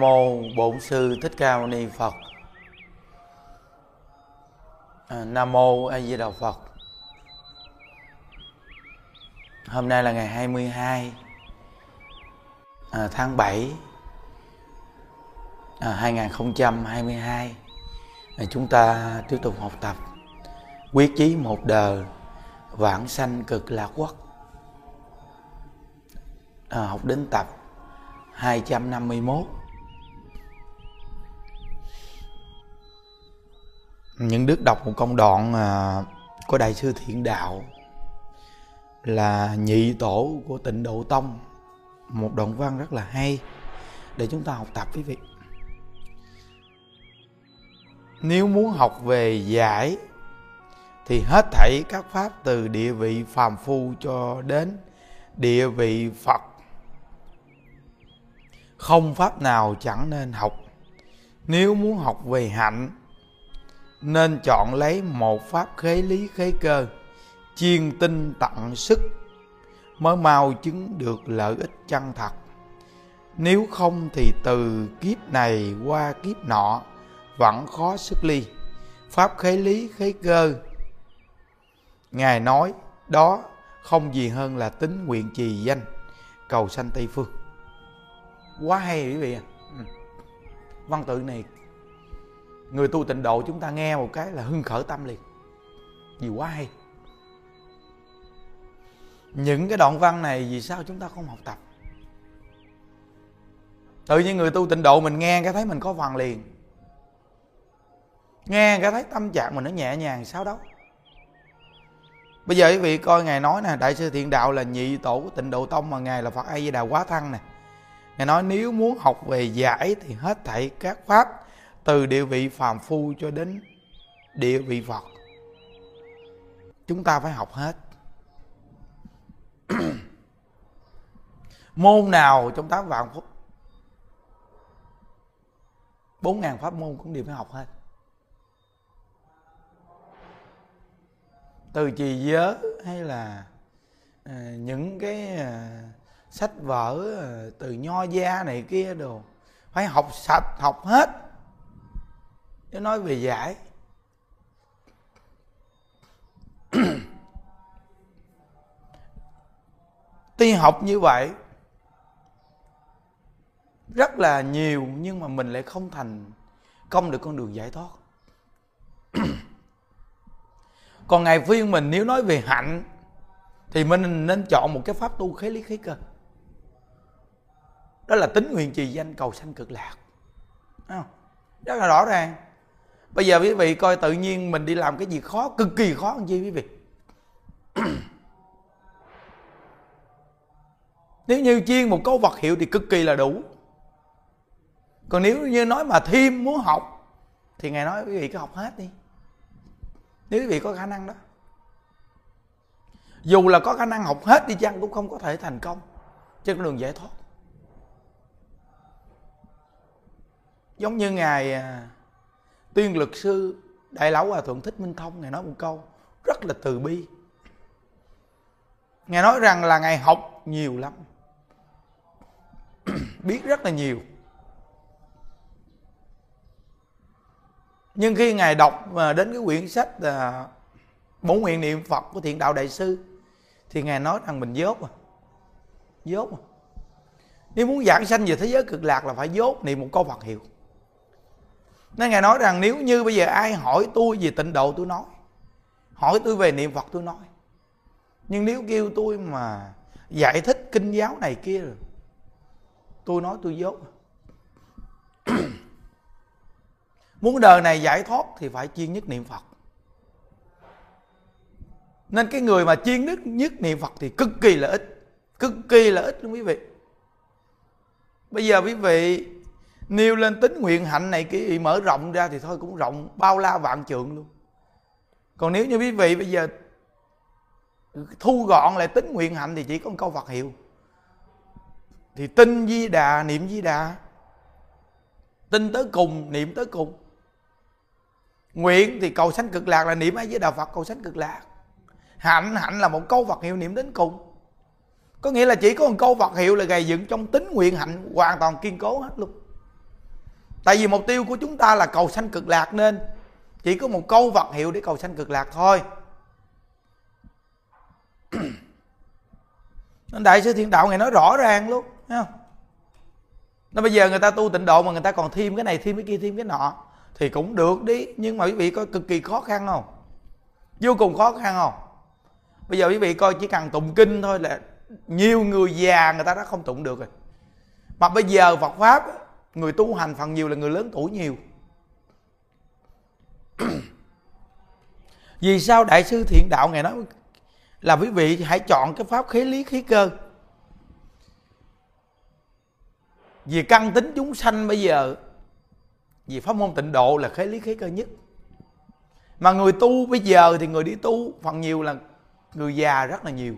Nam mô Bổn sư Thích Ca Mâu Ni Phật. À, Nam mô A Di Đà Phật. Hôm nay là ngày 22 à, tháng 7 à, 2022. À, chúng ta tiếp tục học tập quyết chí một đời vãng sanh cực lạc quốc. À, học đến tập 251 Những đức đọc một công đoạn à, của Đại sư Thiện Đạo là nhị tổ của tịnh Độ Tông. Một đoạn văn rất là hay để chúng ta học tập quý vị. Nếu muốn học về giải thì hết thảy các pháp từ địa vị phàm phu cho đến địa vị Phật. Không pháp nào chẳng nên học. Nếu muốn học về hạnh nên chọn lấy một pháp khế lý, khế cơ, chiên tinh tặng sức, mới mau chứng được lợi ích chân thật. Nếu không thì từ kiếp này qua kiếp nọ vẫn khó sức ly. Pháp khế lý, khế cơ, ngài nói đó không gì hơn là tính nguyện trì danh. Cầu sanh tây phương. Quá hay quý vị ừ. văn tự này người tu tịnh độ chúng ta nghe một cái là hưng khởi tâm liền. Vì quá hay. Những cái đoạn văn này vì sao chúng ta không học tập? Tự nhiên người tu tịnh độ mình nghe cái thấy mình có phần liền. Nghe cái thấy tâm trạng mình nó nhẹ nhàng, sao đó bây giờ quý vị coi ngài nói nè, đại sư thiện đạo là nhị tổ của tịnh độ tông mà ngài là phật a di đà quá thăng nè. Ngài nói nếu muốn học về giải thì hết thảy các pháp từ địa vị phàm phu cho đến địa vị phật. Chúng ta phải học hết. Môn nào trong tám vạn phút bốn ngàn pháp môn cũng đều phải học hết. Từ trì giới hay là à, những cái à, sách vở à, từ nho gia này kia đồ phải học sạch học hết nếu nói về giải. Tuy học như vậy, rất là nhiều nhưng mà mình lại không thành công được con đường giải thoát. Còn ngài phiên mình nếu nói về hạnh, thì mình nên chọn một cái pháp tu khế lý khế cơ. Đó là tính nguyện trì danh cầu sanh cực lạc. Đó là rõ ràng bây giờ quý vị coi tự nhiên mình đi làm cái gì khó, cực kỳ khó, làm chi quý vị? Nếu như chiên một câu vật hiệu thì cực kỳ là đủ. Còn nếu như nói mà thêm muốn học, thì ngài nói quý vị cứ học hết đi. Nếu quý vị có khả năng đó. Dù là có khả năng học hết đi chăng cũng không có thể thành công trên con đường giải thoát. Giống như ngài à, tiên luật sư, đại lão hòa thượng thích minh thông ngài nói một câu rất là từ bi. Ngài nói rằng là ngài học nhiều lắm, biết rất là nhiều. Nhưng khi ngài đọc mà đến cái quyển sách là bốn nguyện niệm phật của thiện đạo đại sư, thì ngài nói rằng mình dốt à dốt à. Nếu muốn giảng sanh về thế giới cực lạc là phải dốt niệm một câu phật hiệu nên ngài nói rằng nếu như bây giờ ai hỏi tôi về tịnh độ tôi nói, hỏi tôi về niệm phật tôi nói. Nhưng nếu kêu tôi mà giải thích kinh giáo này kia rồi tôi nói tôi dốt. Muốn đời này giải thoát thì phải chuyên nhất niệm phật. Nên cái người mà chuyên nhất nhất niệm phật thì cực kỳ là ít, cực kỳ là ít luôn quý vị. Bây giờ quý vị nêu lên tính nguyện hạnh này kia mở rộng ra thì thôi, cũng rộng bao la vạn trượng luôn. Còn nếu như quý vị bây giờ thu gọn lại tính nguyện hạnh thì chỉ có một câu Phật hiệu. Thì tin di đà, niệm di đà. Tin tới cùng, niệm tới cùng. Nguyện thì cầu sanh cực lạc là niệm ai với đạo phật, cầu sanh cực lạc. Hạnh hạnh là một câu phật hiệu, niệm đến cùng. Có nghĩa là chỉ có một câu phật hiệu là gầy dựng trong tính nguyện hạnh hoàn toàn kiên cố hết luôn tại vì mục tiêu của chúng ta là cầu sanh cực lạc nên chỉ có một câu vật hiệu để cầu sanh cực lạc thôi. Nên đại sư thiện đạo ngày nói rõ ràng luôn, thấy không? Nó bây giờ người ta tu tịnh độ mà người ta còn thêm cái này, thêm cái kia, thêm cái nọ thì cũng được đi. Nhưng mà quý vị coi cực kỳ khó khăn không? Vô cùng khó khăn không? Bây giờ quý vị coi chỉ cần tụng kinh thôi là nhiều người già người ta đã không tụng được rồi. Mà bây giờ Phật pháp người tu hành phần nhiều là người lớn tuổi nhiều. Vì sao đại sư thiện đạo ngày nói là quý vị hãy chọn cái pháp khế lý khí cơ? Vì căn tính chúng sanh bây giờ, vì pháp môn tịnh độ là khế lý khí cơ nhất. Mà người tu bây giờ thì người đi tu phần nhiều là người già rất là nhiều.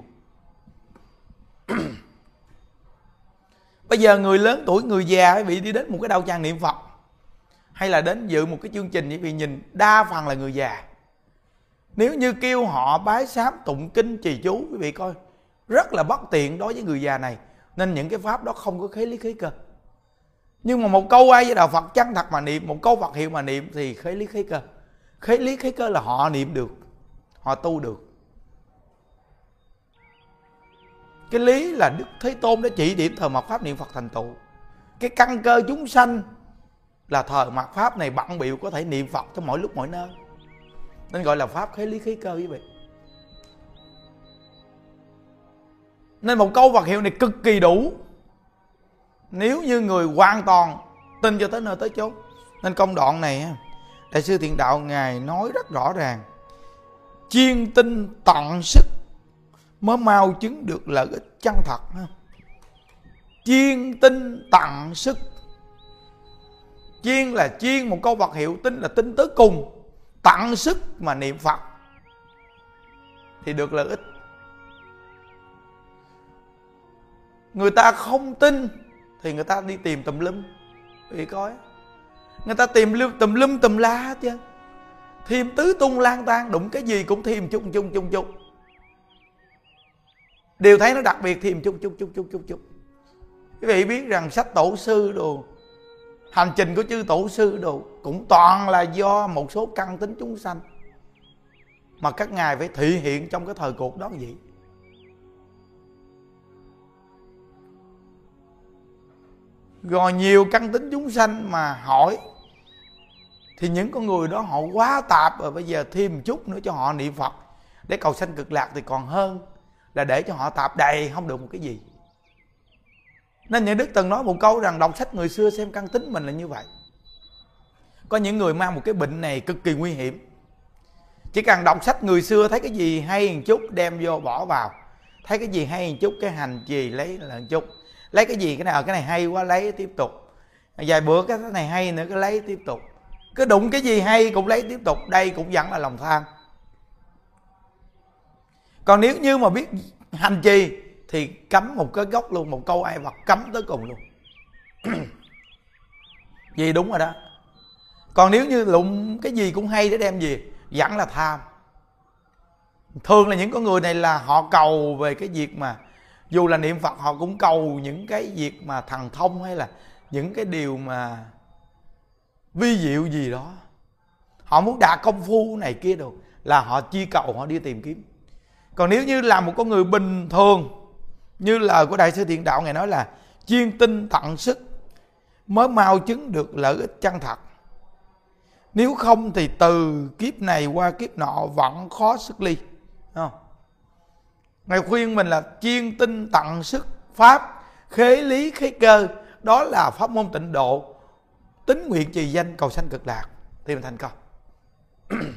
Giờ người lớn tuổi, người già bị đi đến một cái đau tràng niệm phật, hay là đến dự một cái chương trình như vị nhìn đa phần là người già. Nếu như kêu họ bái sám, tụng kinh, trì chú, quý vị coi, rất là bất tiện đối với người già này. Nên những cái pháp đó không có khế lý khế cơ. Nhưng mà một câu ai với đạo phật chân thật mà niệm, một câu phật hiệu mà niệm thì khế lý khế cơ. Khế lý khế cơ là họ niệm được, họ tu được. Cái lý là đức thế tôn đã chỉ điểm thờ mạt pháp niệm phật thành tựu. Cái căn cơ chúng sanh là thờ mạt pháp này bận biểu có thể niệm phật trong mỗi lúc mỗi nơi. Nên gọi là pháp khế lý khí cơ quý vị. Nên một câu vật hiệu này cực kỳ đủ. Nếu như người hoàn toàn tin cho tới nơi tới chốn. Nên công đoạn này đại sư thiện đạo ngài nói rất rõ ràng. Chiên tinh tận sức mới mau chứng được lợi ích chân thật chiên tinh tặng sức. Chiên là chiên, một câu vật hiệu tinh là tinh tới cùng. Tặng sức mà niệm phật. Thì được lợi ích. Người ta không tin thì người ta đi tìm tùm lum. Vì coi. Người ta tìm lum tùm lum, tùm la hết chứ. Thêm tứ tung lang tan đụng cái gì cũng thêm chung chung chung chung đều thấy nó đặc biệt thêm chút chút chút chút chút chút quý vị biết rằng sách tổ sư đồ, hành trình của chư tổ sư đồ cũng toàn là do một số căn tính chúng sanh mà các ngài phải thị hiện trong cái thời cuộc đó vậy. Rồi nhiều căn tính chúng sanh mà hỏi, thì những con người đó họ quá tạp, rồi bây giờ thêm một chút nữa cho họ niệm phật. Để cầu sanh cực lạc thì còn hơn là để cho họ tạp đầy, không được một cái gì. Nên những đức từng nói một câu rằng đọc sách người xưa xem căn tính mình là như vậy. Có những người mang một cái bệnh này cực kỳ nguy hiểm. Chỉ cần đọc sách người xưa thấy cái gì hay một chút đem vô bỏ vào. Thấy cái gì hay một chút cái hành trì lấy là một chút. Lấy cái gì cái nào, cái này hay quá, lấy tiếp tục. Vài bữa cái này hay nữa, cái lấy tiếp tục. Cứ đụng cái gì hay cũng lấy tiếp tục. Đây cũng vẫn là lòng tham còn nếu như mà biết hành trì, thì cấm một cái gốc luôn, một câu ai vật cấm tới cùng luôn. Gì đúng rồi đó. Còn nếu như lụng cái gì cũng hay để đem gì vẫn là tham. Thường là những con người này là họ cầu về cái việc mà, dù là niệm phật, họ cũng cầu những cái việc mà thần thông hay là những cái điều mà vi diệu gì đó. Họ muốn đạt công phu này kia đâu là họ chi cầu họ đi tìm kiếm còn nếu như là một con người bình thường, như lời của đại sư thiện đạo, ngài nói là chuyên tinh tận sức, mới mau chứng được lợi ích chân thật nếu không thì từ kiếp này qua kiếp nọ vẫn khó sức ly không? ngài khuyên mình là chuyên tinh tận sức pháp, khế lý, khế cơ, đó là pháp môn tịnh độ tính nguyện trì danh cầu sanh cực lạc thì mình thành công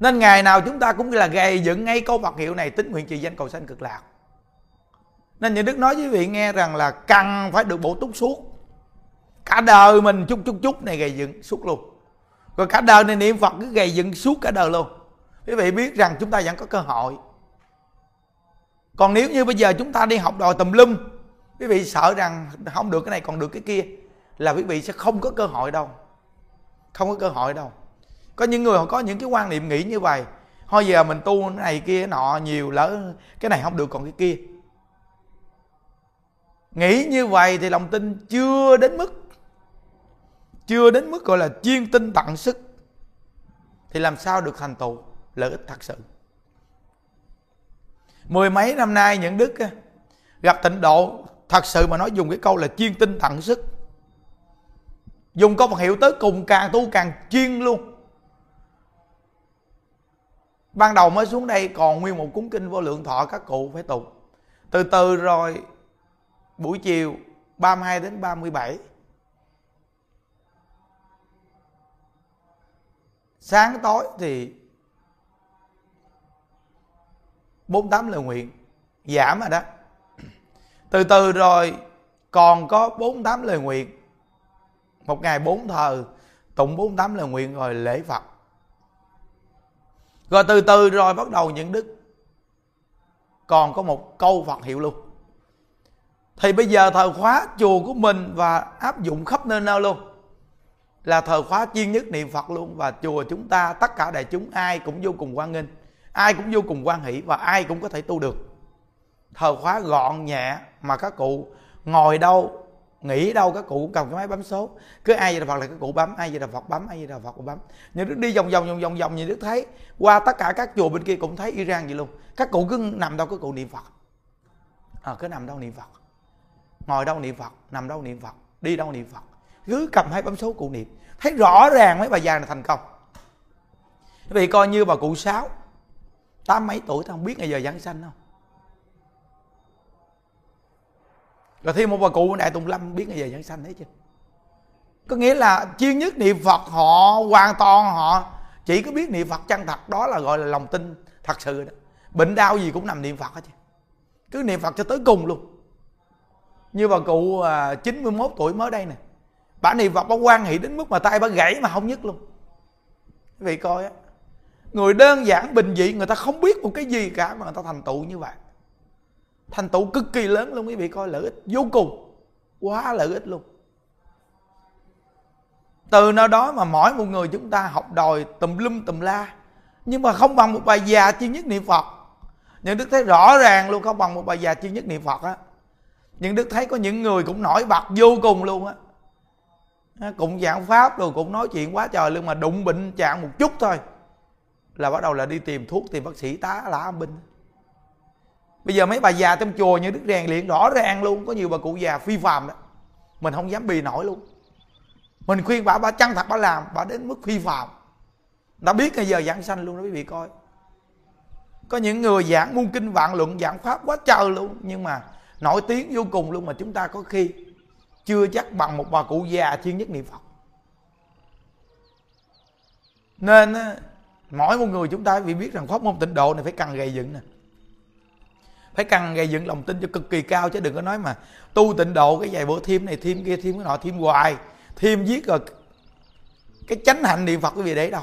nên ngày nào chúng ta cũng là gây dựng ngay câu Phật hiệu này tính nguyện trì danh cầu sanh cực lạc. Nên những đức nói với quý vị nghe rằng là cần phải được bổ túc suốt. Cả đời mình chút chút chút này gầy dựng suốt luôn. Rồi cả đời này niệm phật cứ gầy dựng suốt cả đời luôn. Quý vị biết rằng chúng ta vẫn có cơ hội. Còn nếu như bây giờ chúng ta đi học đòi tùm lum, quý vị sợ rằng không được cái này, còn được cái kia, là quý vị sẽ không có cơ hội đâu. Không có cơ hội đâu có những người họ có những cái quan niệm nghĩ như vậy. Thôi giờ mình tu cái này kia nọ nhiều, lỡ cái này không được còn cái kia. Nghĩ như vậy thì lòng tin chưa đến mức, chưa đến mức gọi là chuyên tinh tận sức. Thì làm sao được thành tựu? Lợi ích thật sự. Mười mấy năm nay những đức gặp tịnh độ, thật sự mà nói dùng cái câu là chuyên tinh tận sức. Dùng câu Phật hiệu tới cùng càng tu càng chuyên luôn ban đầu mới xuống đây, còn nguyên một cuốn kinh vô lượng thọ, các cụ phải tụng. Từ từ rồi, buổi chiều 32 đến 37 sáng tối thì 48 lời nguyện, giảm rồi đó. Từ từ rồi, còn có 48 lời nguyện. Một ngày bốn thờ, tụng 48 lời nguyện rồi lễ Phật rồi từ từ rồi bắt đầu những đức. Còn có một câu Phật hiệu luôn. Thì bây giờ thời khóa chùa của mình và áp dụng khắp nơi nơi luôn. Là thời khóa chuyên nhất niệm Phật luôn. Và chùa chúng ta, tất cả đại chúng, ai cũng vô cùng quan nghênh. Ai cũng vô cùng quan hỷ và ai cũng có thể tu được. Thời khóa gọn nhẹ mà các cụ ngồi đâu nghĩ đâu các cụ cũng cầm cái máy bấm số. Cứ ai về đà phật là các cụ bấm ai về đà phật bấm ai về đà phật bấm. Nhưng đức đi vòng vòng vòng vòng vòng như đức thấy. Qua tất cả các chùa bên kia cũng thấy iran vậy luôn. Các cụ cứ nằm đâu các cụ niệm phật. À, cứ nằm đâu niệm phật. Ngồi đâu niệm phật nằm đâu niệm phật đi đâu niệm phật. Cứ cầm hai bấm số cụ niệm. Thấy rõ ràng mấy bà già này thành công. Vì coi như bà cụ sáu tám mấy tuổi ta không biết ngày giờ giảng sanh không? Rồi thêm một bà cụ đại tùng lâm, biết ngày về giảng sanh đấy chứ có nghĩa là chuyên nhất niệm phật họ hoàn toàn họ chỉ có biết niệm phật chân thật, đó là gọi là lòng tin thật sự đó. Bệnh đau gì cũng nằm niệm phật hết chứ. Cứ niệm phật cho tới cùng luôn. Như bà cụ à, 91 tuổi mới đây nè. Bà niệm phật, bà quan hệ đến mức mà tay bà gãy mà không nhức luôn. Quý vị coi á, người đơn giản bình dị, người ta không biết một cái gì cả mà người ta thành tựu như vậy thành tựu cực kỳ lớn luôn, quý vị coi, lợi ích vô cùng. Quá lợi ích luôn. Từ nơi đó mà mỗi một người chúng ta học đòi tùm lum tùm la. Nhưng mà không bằng một bài già chuyên nhất niệm phật. Những đức thấy rõ ràng luôn, không bằng một bài già chuyên nhất niệm phật á. Những đức thấy có những người cũng nổi bật vô cùng luôn á. Cũng giảng pháp rồi, cũng nói chuyện quá trời luôn, mà đụng bệnh trạng một chút thôi, là bắt đầu là đi tìm thuốc tìm bác sĩ tá, lá binh bây giờ mấy bà già trong chùa như đức rèn luyện rõ ràng luôn, có nhiều bà cụ già phi phàm đó. Mình không dám bì nổi luôn. Mình khuyên bà bà chân thật bà làm, bà đến mức phi phàm. Đã biết bây giờ giảng sanh luôn đó, quý vị coi. Có những người giảng muôn kinh, vạn luận, giảng pháp quá trời luôn, nhưng mà nổi tiếng vô cùng luôn mà chúng ta có khi chưa chắc bằng một bà cụ già chuyên nhất niệm phật. Nên mỗi một người chúng ta phải biết rằng pháp môn tịnh độ này phải cần gầy dựng nè phải cần gây dựng lòng tin cho cực kỳ cao chứ đừng có nói mà tu tịnh độ cái vài bữa thêm này thêm kia thêm cái nọ thêm hoài. Thêm viết rồi cái chánh hạnh niệm phật quý vị để đâu.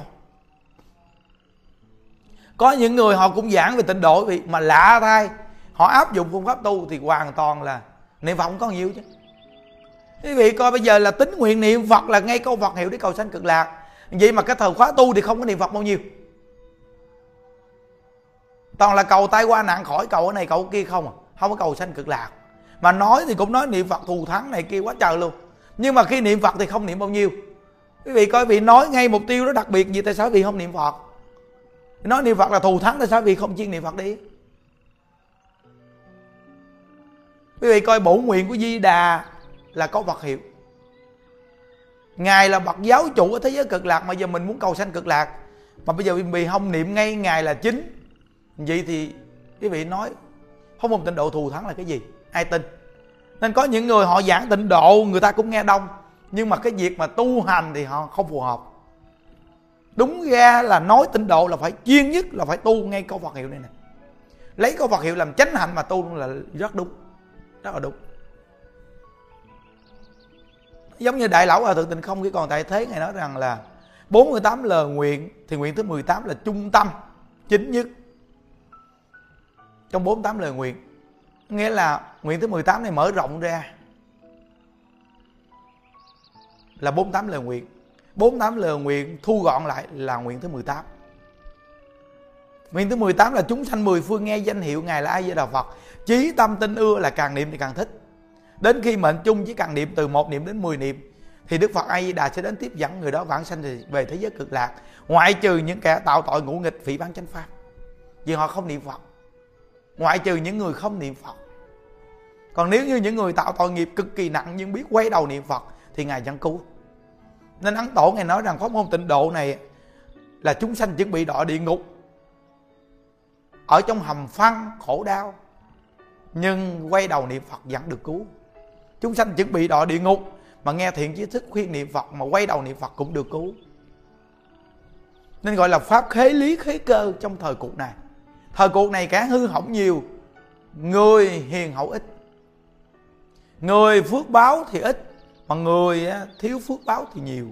Có những người họ cũng giảng về tịnh độ quý vị mà lạ thay, họ áp dụng phương pháp tu thì hoàn toàn là niệm phật không có nhiều chứ. Quý vị coi bây giờ là tính nguyện niệm phật là ngay câu phật hiệu để cầu sanh cực lạc. Vậy mà cái thời khóa tu thì không có niệm phật bao nhiêu toàn là cầu tai qua nạn khỏi, cầu ở này, cầu ở kia không à? Không có cầu sanh cực lạc. Mà nói thì cũng nói niệm phật thù thắng này kia quá trời luôn. Nhưng mà khi niệm phật thì không niệm bao nhiêu. Quý vị coi vị nói ngay mục tiêu đó đặc biệt gì, tại sao vị không niệm phật? Nói niệm phật là thù thắng, tại sao vị không chuyên niệm phật đi? Quý vị coi bổ nguyện của di đà là có vật hiệu. Ngài là bậc giáo chủ ở thế giới cực lạc, mà giờ mình muốn cầu sanh cực lạc. Mà bây giờ vì không niệm ngay, ngài là chính vậy thì quý vị nói không một tịnh độ thù thắng là cái gì? Ai tin? Nên có những người họ giảng tịnh độ, người ta cũng nghe đông, nhưng mà cái việc mà tu hành thì họ không phù hợp. Đúng ra là nói tịnh độ là phải chuyên nhất, là phải tu ngay câu Phật hiệu này nè. Lấy câu Phật hiệu làm chánh hạnh mà tu là rất đúng, rất là đúng. Giống như đại lão hòa thượng tịnh không cái còn tại thế, ngài nói rằng là 48 lời nguyện thì nguyện thứ 18 là trung tâm, chính nhất trong 48 lời nguyện. Nghĩa là nguyện thứ 18 này mở rộng ra. Là 48 lời nguyện. 48 lời nguyện thu gọn lại là nguyện thứ 18 Nguyện thứ 18 là chúng sanh mười phương nghe danh hiệu Ngài là ai với Đà Phật. Chí tâm tin ưa là càng niệm thì càng thích. Đến khi mệnh chung chỉ càng niệm từ một niệm đến 10 niệm, thì đức phật a di đà sẽ đến tiếp dẫn người đó vãng sanh về thế giới cực lạc, ngoại trừ những kẻ tạo tội ngũ nghịch phỉ bán chánh pháp. Vì họ không niệm phật ngoại trừ những người không niệm phật. Còn nếu như những người tạo tội nghiệp cực kỳ nặng nhưng biết quay đầu niệm phật, thì ngài vẫn cứu. Nên ấn tổ ngài nói rằng pháp môn tịnh độ này là chúng sanh chuẩn bị đọa địa ngục. Ở trong hầm phăng, khổ đau, nhưng quay đầu niệm phật vẫn được cứu. Chúng sanh chuẩn bị đọa địa ngục, mà nghe thiện chí thức khuyên niệm phật mà quay đầu niệm phật cũng được cứu. Nên gọi là pháp khế lý khế cơ trong thời cuộc này thời cuộc này kẻ hư hỏng nhiều, người hiền hậu ít. Người phước báo thì ít, mà người thiếu phước báo thì nhiều.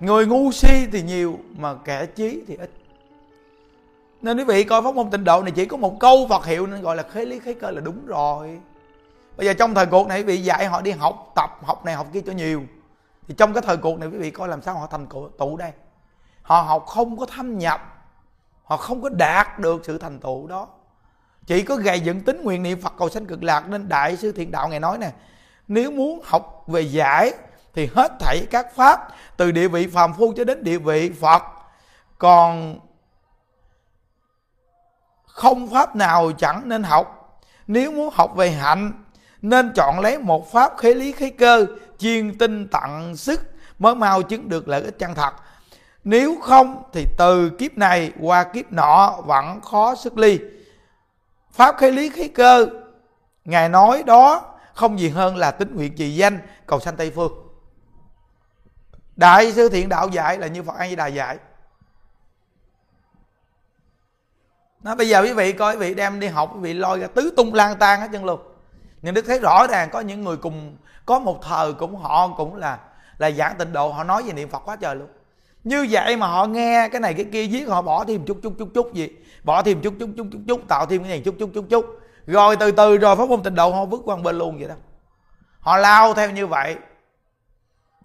Người ngu si thì nhiều, mà kẻ trí thì ít. Nên quý vị coi pháp môn tịnh độ này chỉ có một câu Phật hiệu nên gọi là khế lý khế cơ là đúng rồi. Bây giờ trong thời cuộc này quý vị dạy họ đi học tập, học này học kia cho nhiều. Thì trong cái thời cuộc này quý vị coi làm sao họ thành tụ đây. Họ học không có thâm nhập họ không có đạt được sự thành tựu đó. Chỉ có gầy dựng tính nguyện niệm phật cầu sanh cực lạc nên đại sư thiện đạo ngài nói nè, nếu muốn học về giải thì hết thảy các pháp, từ địa vị phàm phu cho đến địa vị phật. Còn không pháp nào chẳng nên học. Nếu muốn học về hạnh, nên chọn lấy một pháp khế lý khế cơ, chuyên tinh tặng sức mới mau chứng được lợi ích chân thật nếu không thì từ kiếp này qua kiếp nọ vẫn khó sức ly. Pháp khế lý khí cơ, ngài nói đó không gì hơn là tính nguyện trì danh cầu sanh tây phương. Đại sư thiện đạo dạy là như phật a di đà dạy. Nó bây giờ quý vị coi, quý vị đem đi học, quý vị lôi ra tứ tung lang tan hết chân luôn. Nhưng đức thấy rõ ràng có những người cùng, có một thời cũng họ cũng là là giảng tịnh độ, họ nói về niệm phật quá trời luôn như vậy mà họ nghe cái này cái kia viết họ bỏ thêm chút chút chút chút gì. Bỏ thêm chút chút chút chút chút tạo thêm cái này chút chút chút chút. Rồi từ từ rồi pháp môn tịnh độ họ vứt qua bên luôn vậy đó. Họ lao theo như vậy.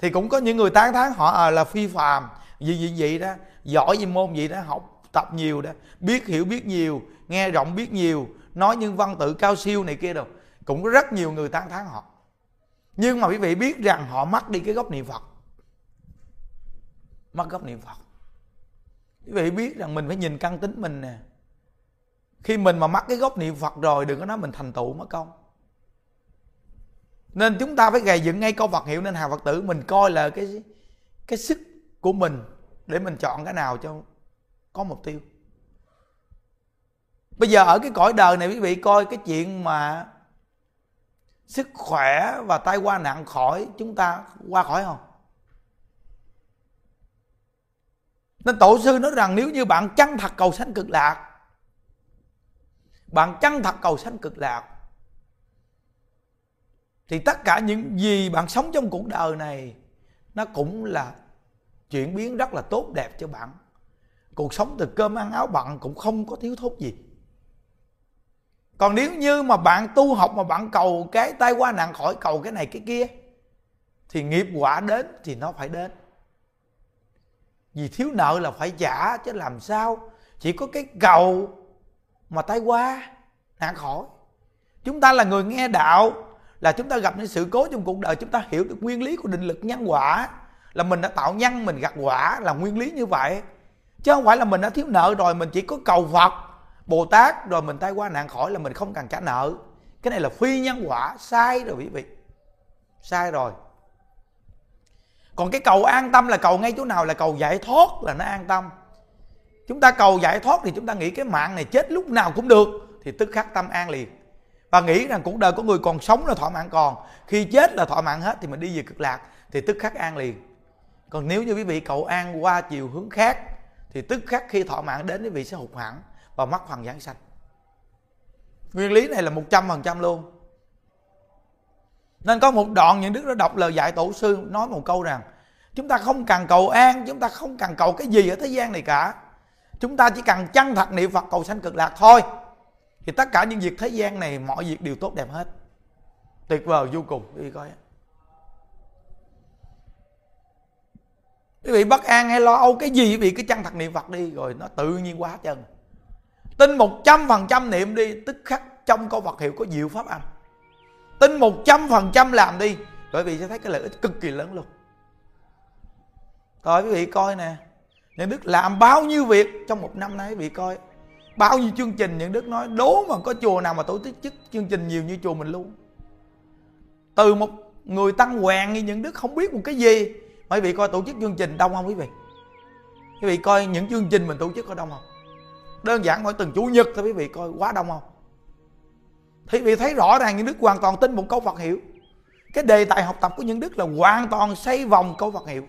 Thì cũng có những người tán thán họ à, là phi phàm gì gì vậy đó giỏi gì môn gì đó học tập nhiều đó biết hiểu biết nhiều nghe rộng biết nhiều nói những văn tự cao siêu này kia đâu cũng có rất nhiều người tán thán họ. Nhưng mà quý vị biết rằng họ mất đi cái gốc niệm phật mất gốc niệm phật. Quý vị biết rằng mình phải nhìn căn tính mình nè. Khi mình mà mắc cái gốc niệm phật rồi, đừng có nói mình thành tựu mất công. Nên chúng ta phải gầy dựng ngay câu Phật hiệu nên hàng Phật tử mình coi là cái cái sức của mình để mình chọn cái nào cho có mục tiêu. Bây giờ ở cái cõi đời này quý vị coi cái chuyện mà sức khỏe và tai qua nạn khỏi chúng ta qua khỏi không? Nên tổ sư nói rằng nếu như bạn chân thật cầu sanh cực lạc, bạn chân thật cầu sanh cực lạc, thì tất cả những gì bạn sống trong cuộc đời này, nó cũng là chuyển biến rất là tốt đẹp cho bạn. Cuộc sống từ cơm ăn áo bận cũng không có thiếu thốn gì. Còn nếu như mà bạn tu học mà bạn cầu cái tai qua nạn khỏi, cầu cái này cái kia, thì nghiệp quả đến thì nó phải đến vì thiếu nợ là phải trả, chứ làm sao? Chỉ có cái cầu mà tay qua nạn khỏi. Chúng ta là người nghe đạo, là chúng ta gặp những sự cố trong cuộc đời, chúng ta hiểu được nguyên lý của định lực nhân quả. Là mình đã tạo nhân, mình gặt quả, là nguyên lý như vậy. Chứ không phải là mình đã thiếu nợ rồi, mình chỉ có cầu phật, bồ tát, rồi mình tay qua nạn khỏi là mình không cần trả nợ. Cái này là phi nhân quả, sai rồi quý vị. Sai rồi còn cái cầu an tâm là cầu ngay chỗ nào là cầu giải thoát là nó an tâm. Chúng ta cầu giải thoát thì chúng ta nghĩ cái mạng này chết lúc nào cũng được, thì tức khắc tâm an liền. Và nghĩ rằng cuộc đời của người còn sống là thọ mạng còn, khi chết là thọ mạng hết thì mình đi về cực lạc, thì tức khắc an liền. Còn nếu như quý vị cầu an qua chiều hướng khác, thì tức khắc khi thọ mạng đến quý vị sẽ hụt hẳn và mất phần giảng sanh. Nguyên lý này là một trăm phần trăm luôn nên có một đoạn những đức đã đọc lời dạy tổ sư nói một câu rằng, chúng ta không cần cầu an, chúng ta không cần cầu cái gì ở thế gian này cả. Chúng ta chỉ cần chân thật niệm phật cầu sanh cực lạc thôi. Thì tất cả những việc thế gian này, mọi việc đều tốt đẹp hết. Tuyệt vời, vô cùng. Đi coi. Quý vị bất an hay lo âu cái gì, quý vị cứ chân thật niệm phật đi, rồi nó tự nhiên quá chân. Tin một trăm phần trăm niệm đi, tức khắc trong câu Phật hiệu có diệu pháp âm tin một trăm phần trăm làm đi. Bởi vì sẽ thấy cái lợi ích cực kỳ lớn luôn. Rồi quý vị coi nè. Những đức làm bao nhiêu việc trong một năm nay quý vị coi. Bao nhiêu chương trình những đức nói, đố mà có chùa nào mà tổ chức chương trình nhiều như chùa mình luôn. Từ một người tăng hoàng như những đức không biết một cái gì. Quý vị coi tổ chức chương trình đông không quý vị? Quý vị coi những chương trình mình tổ chức có đông không? Đơn giản mỗi tuần chủ nhật thôi quý vị coi, quá đông không? Thì quý vị thấy rõ ràng những đức hoàn toàn tin một câu Phật hiệu. Cái đề tài học tập của những đức là hoàn toàn xây vòng câu Phật hiệu.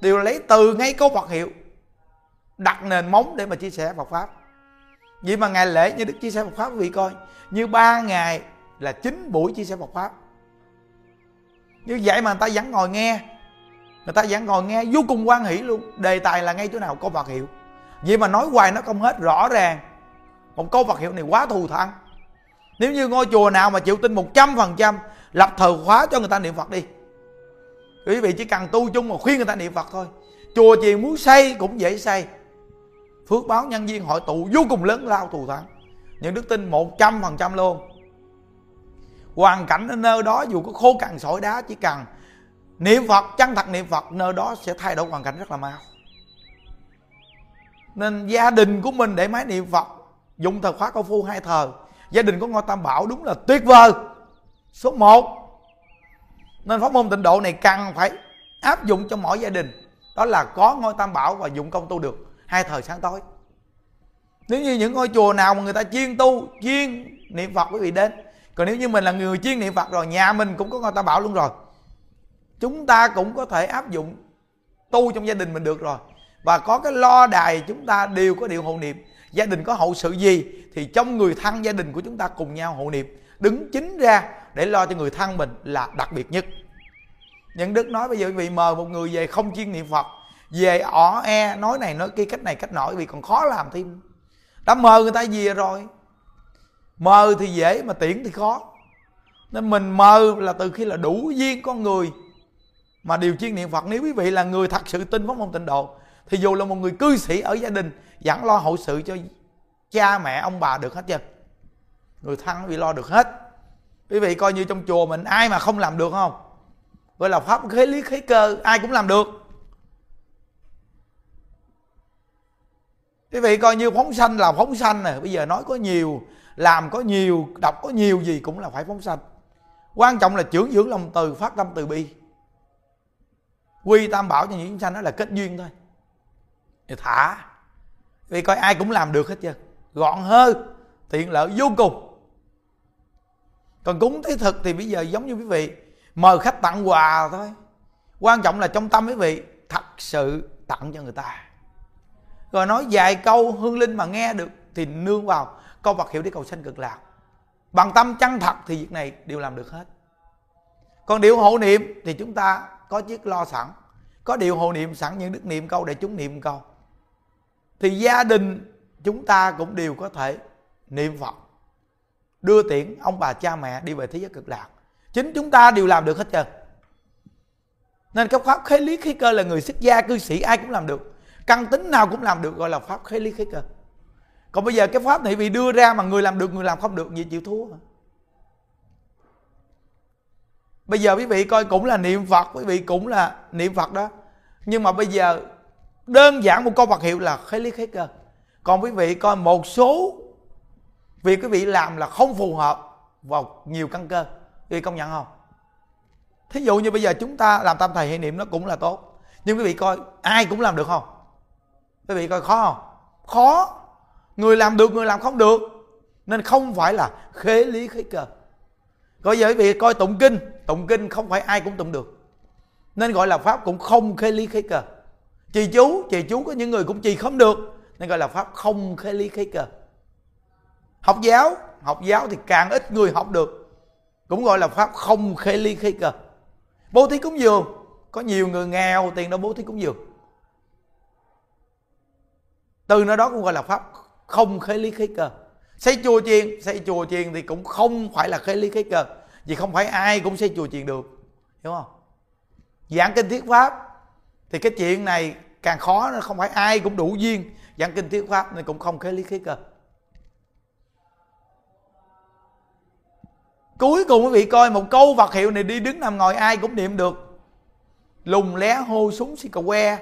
Đều lấy từ ngay câu Phật hiệu, đặt nền móng để mà chia sẻ Phật pháp. Vậy mà ngày lễ như đức chia sẻ Phật pháp quý vị coi, như ba ngày là chín buổi chia sẻ Phật pháp. Như vậy mà người ta vẫn ngồi nghe, người ta vẫn ngồi nghe vô cùng quan hỷ luôn. Đề tài là ngay chỗ nào, câu Phật hiệu. Vậy mà nói hoài nó không hết rõ ràng. Một câu Phật hiệu này quá thù thắng nếu như ngôi chùa nào mà chịu tin một trăm phần trăm, lập thờ khóa cho người ta niệm Phật đi. Quý vị chỉ cần tu chung mà khuyên người ta niệm Phật thôi. Chùa chiền muốn xây cũng dễ xây. Phước báo nhân viên hội tụ vô cùng lớn lao thù thắng. Những đức tin một trăm phần trăm luôn. Hoàn cảnh ở nơi đó dù có khô cằn sỏi đá, chỉ cần niệm phật, chân thật niệm phật, nơi đó sẽ thay đổi hoàn cảnh rất là mau. Nên gia đình của mình để máy niệm phật dùng thờ khóa công phu hai thờ gia đình có ngôi tam bảo đúng là tuyệt vời. Số 1 nên pháp môn tịnh độ này cần phải áp dụng cho mỗi gia đình. Đó là có ngôi tam bảo và dụng công tu được hai thời sáng tối. Nếu như những ngôi chùa nào mà người ta chuyên tu chuyên niệm phật quý vị đến. Còn nếu như mình là người chuyên niệm phật rồi, nhà mình cũng có ngôi tam bảo luôn rồi. Chúng ta cũng có thể áp dụng tu trong gia đình mình được rồi. Và có cái lo đài chúng ta đều có điều hộ niệm gia đình có hậu sự gì thì trong người thân gia đình của chúng ta cùng nhau hộ niệm. Đứng chính ra để lo cho người thân mình là đặc biệt nhất. Những đức nói bây giờ quý vị mời một người về không chuyên niệm phật. Về ỏ e nói này, nói kia, cách này, cách nọ, quý vị còn khó làm thêm. Đã mời người ta về rồi. Mời thì dễ, mà tiễn thì khó. Nên mình mời là từ khi là đủ duyên con người mà điều chuyên niệm phật. Nếu quý vị là người thật sự tin pháp môn tịnh độ, thì dù là một người cư sĩ ở gia đình vẫn lo hậu sự cho cha mẹ, ông bà được hết chưa người thân bị lo được hết. Quý vị coi như trong chùa mình ai mà không làm được không? Gọi là pháp khế lý khế cơ, ai cũng làm được. Quý vị coi như phóng sanh là phóng sanh nè. Bây giờ nói có nhiều, làm có nhiều, đọc có nhiều gì cũng là phải phóng sanh. Quan trọng là trưởng dưỡng lòng từ, phát tâm từ bi. Quy tam bảo cho những chúng sanh đó là kết duyên thôi. Thì thả vì coi ai cũng làm được hết chưa gọn hơn, tiện lợi vô cùng. Còn cúng thế thực thì bây giờ giống như quý vị, mời khách tặng quà thôi. Quan trọng là trong tâm quý vị, thật sự tặng cho người ta. Rồi nói vài câu hương linh mà nghe được thì nương vào, câu vật hiệu để cầu sanh cực lạc. Bằng tâm chân thật thì việc này đều làm được hết. Còn điều hộ niệm thì chúng ta có chiếc lo sẵn. Có điều hộ niệm sẵn những đức niệm câu để chúng niệm câu thì gia đình chúng ta cũng đều có thể niệm phật. Đưa tiễn ông bà cha mẹ đi về thế giới cực lạc. Chính chúng ta đều làm được hết trơn. Nên cái pháp khế lý khí cơ là người xuất gia, cư sĩ ai cũng làm được. Căn tính nào cũng làm được gọi là pháp khế lý khí cơ. Còn bây giờ cái pháp này bị đưa ra mà người làm được, người làm không được gì chịu thua. Bây giờ quý vị coi cũng là niệm phật, quý vị cũng là niệm phật đó. Nhưng mà bây giờ đơn giản một câu vật hiệu là khế lý khế cơ còn quý vị coi một số việc quý vị làm là không phù hợp vào nhiều căn cơ. Quý vị công nhận không? Thí dụ như bây giờ chúng ta làm tam thầy hệ niệm nó cũng là tốt. Nhưng quý vị coi ai cũng làm được không? Quý vị coi khó không? Khó. Người làm được, người làm không được. Nên không phải là khế lý khế cơ coi giờ quý vị coi tụng kinh tụng kinh không phải ai cũng tụng được. Nên gọi là pháp cũng không khế lý khế cơ trì chú trì chú có những người cũng trì không được. Nên gọi là pháp không khế lý khế cơ. Học giáo học giáo thì càng ít người học được. Cũng gọi là pháp không khế lý khế cơ. Bố thí cúng dường, có nhiều người nghèo, tiền đâu bố thí cúng dường. Từ nơi đó cũng gọi là pháp không khế lý khế cơ. Xây chùa chiền, xây chùa chiền thì cũng không phải là khế lý khế cơ. Vì không phải ai cũng xây chùa chiền được. Hiểu không? Giảng kinh thiết pháp thì cái chuyện này càng khó, nó không phải ai cũng đủ duyên. Giảng kinh thuyết pháp nên cũng không khế lý khế cơ. Cuối cùng quý vị coi một câu vật hiệu này đi đứng nằm ngồi ai cũng niệm được. Lùng lé hô súng xì cà que,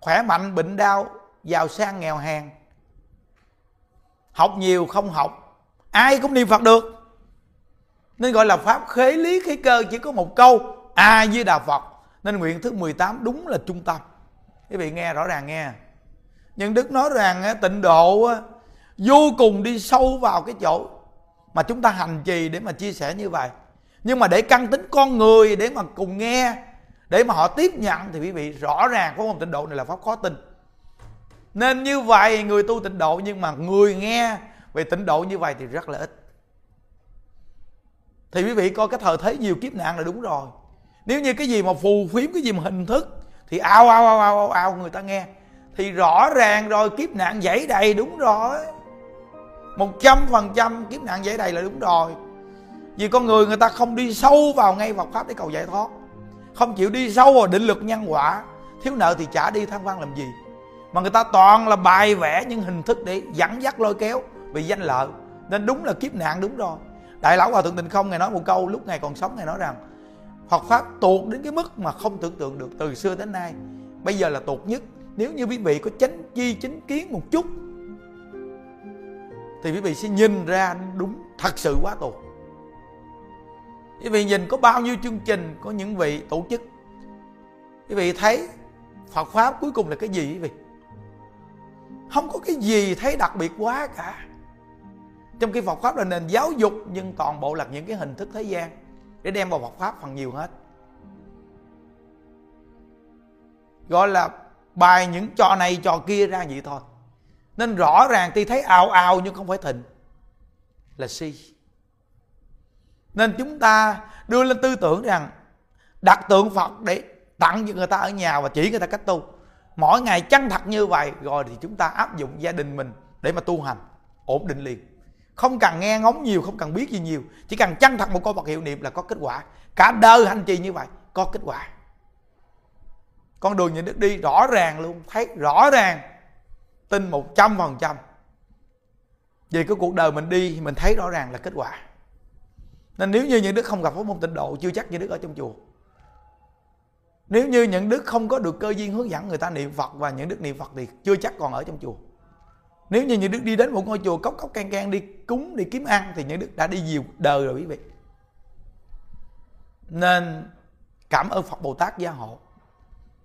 khỏe mạnh, bệnh đau, giàu sang, nghèo hèn. Học nhiều không học, ai cũng niệm phật được. Nên gọi là pháp khế lý khế cơ chỉ có một câu, a di đà phật nên nguyện thứ 18 đúng là trung tâm. Quý vị nghe rõ ràng nghe. Nhưng đức nói rằng tịnh độ vô cùng đi sâu vào cái chỗ mà chúng ta hành trì để mà chia sẻ như vậy. Nhưng mà để căn tính con người, để mà cùng nghe, để mà họ tiếp nhận thì quý vị rõ ràng pháp môn tịnh độ này là pháp khó tin. Nên như vậy, người tu tịnh độ nhưng mà người nghe về tịnh độ như vậy thì rất là ít. Thì quý vị coi cái thời thế nhiều kiếp nạn là đúng rồi nếu như cái gì mà phù phiếm, cái gì mà hình thức, thì ao ao ao ao ao người ta nghe. Thì rõ ràng rồi, kiếp nạn dãy đầy đúng rồi. Một trăm phần trăm kiếp nạn dãy đầy là đúng rồi. Vì con người người ta không đi sâu vào ngay Phật pháp để cầu giải thoát. Không chịu đi sâu vào định luật nhân quả. Thiếu nợ thì trả đi, than văn làm gì? Mà người ta toàn là bài vẽ những hình thức để dẫn dắt lôi kéo vì danh lợi. Nên đúng là kiếp nạn đúng rồi. Đại lão hòa thượng tình không ngài nói một câu, lúc ngài còn sống ngài nói rằng Phật pháp tuột đến cái mức mà không tưởng tượng được từ xưa đến nay. Bây giờ là tuột nhất. Nếu như quý vị có chánh chi chính kiến một chút, thì quý vị sẽ nhìn ra đúng, thật sự quá tuột quý vị nhìn có bao nhiêu chương trình, có những vị tổ chức. Quý vị thấy Phật pháp cuối cùng là cái gì quý vị? Không có cái gì thấy đặc biệt quá cả. Trong khi Phật pháp là nền giáo dục, nhưng toàn bộ là những cái hình thức thế gian để đem vào Phật pháp phần nhiều hết. Gọi là bài những trò này, trò kia ra vậy thôi. Nên rõ ràng tuy thấy ào ào nhưng không phải thịnh. Là si. Nên chúng ta đưa lên tư tưởng rằng đặt tượng phật để tặng cho người ta ở nhà và chỉ người ta cách tu. Mỗi ngày chân thật như vậy, rồi thì chúng ta áp dụng gia đình mình để mà tu hành, ổn định liền không cần nghe ngóng nhiều, không cần biết gì nhiều. Chỉ cần chân thật một câu Phật hiệu niệm là có kết quả. Cả đời hành trì như vậy, có kết quả. Con đường nhà đức đi, rõ ràng luôn. Thấy rõ ràng. Tin một trăm phần trăm. Vì cái cuộc đời mình đi, mình thấy rõ ràng là kết quả. Nên nếu như những đức không gặp pháp môn tịnh độ, chưa chắc những đức ở trong chùa. Nếu như những đức không có được cơ duyên hướng dẫn người ta niệm phật và những đức niệm phật thì chưa chắc còn ở trong chùa nếu như những đức đi đến một ngôi chùa cốc cốc can can đi cúng, đi kiếm ăn thì những đức đã đi nhiều đời rồi quý vị. Nên cảm ơn phật bồ tát gia hộ.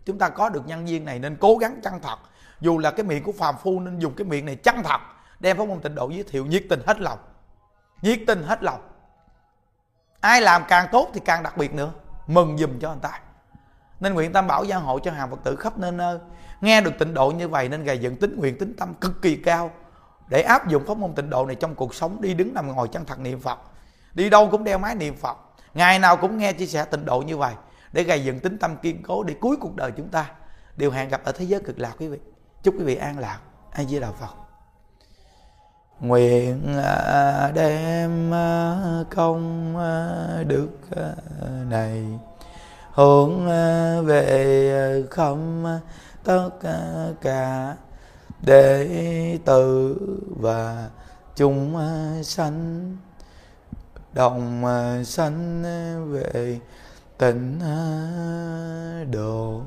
Chúng ta có được nhân viên này nên cố gắng chân thật. Dù là cái miệng của phàm phu nên dùng cái miệng này chân thật, đem pháp môn tịnh độ giới thiệu nhiệt tình hết lòng. Nhiệt tình hết lòng. Ai làm càng tốt thì càng đặc biệt nữa. Mừng dùm cho anh ta nên nguyện tam bảo gia hộ cho hàng phật tử khắp nơi nơi. Nghe được tịnh độ như vậy nên gầy dựng tính nguyện tính tâm cực kỳ cao để áp dụng pháp môn tịnh độ này trong cuộc sống, đi đứng nằm ngồi chân thật niệm phật. Đi đâu cũng đeo máy niệm phật. Ngày nào cũng nghe chia sẻ tịnh độ như vậy để gầy dựng tính tâm kiên cố để cuối cuộc đời chúng ta đều hẹn gặp ở thế giới cực lạc quý vị. Chúc quý vị an lạc. A di đà phật. Nguyện à, đem à, công à, đức này hướng à, về à, không à, tất cả đệ tử và chúng sanh. Đồng sanh về tịnh độ.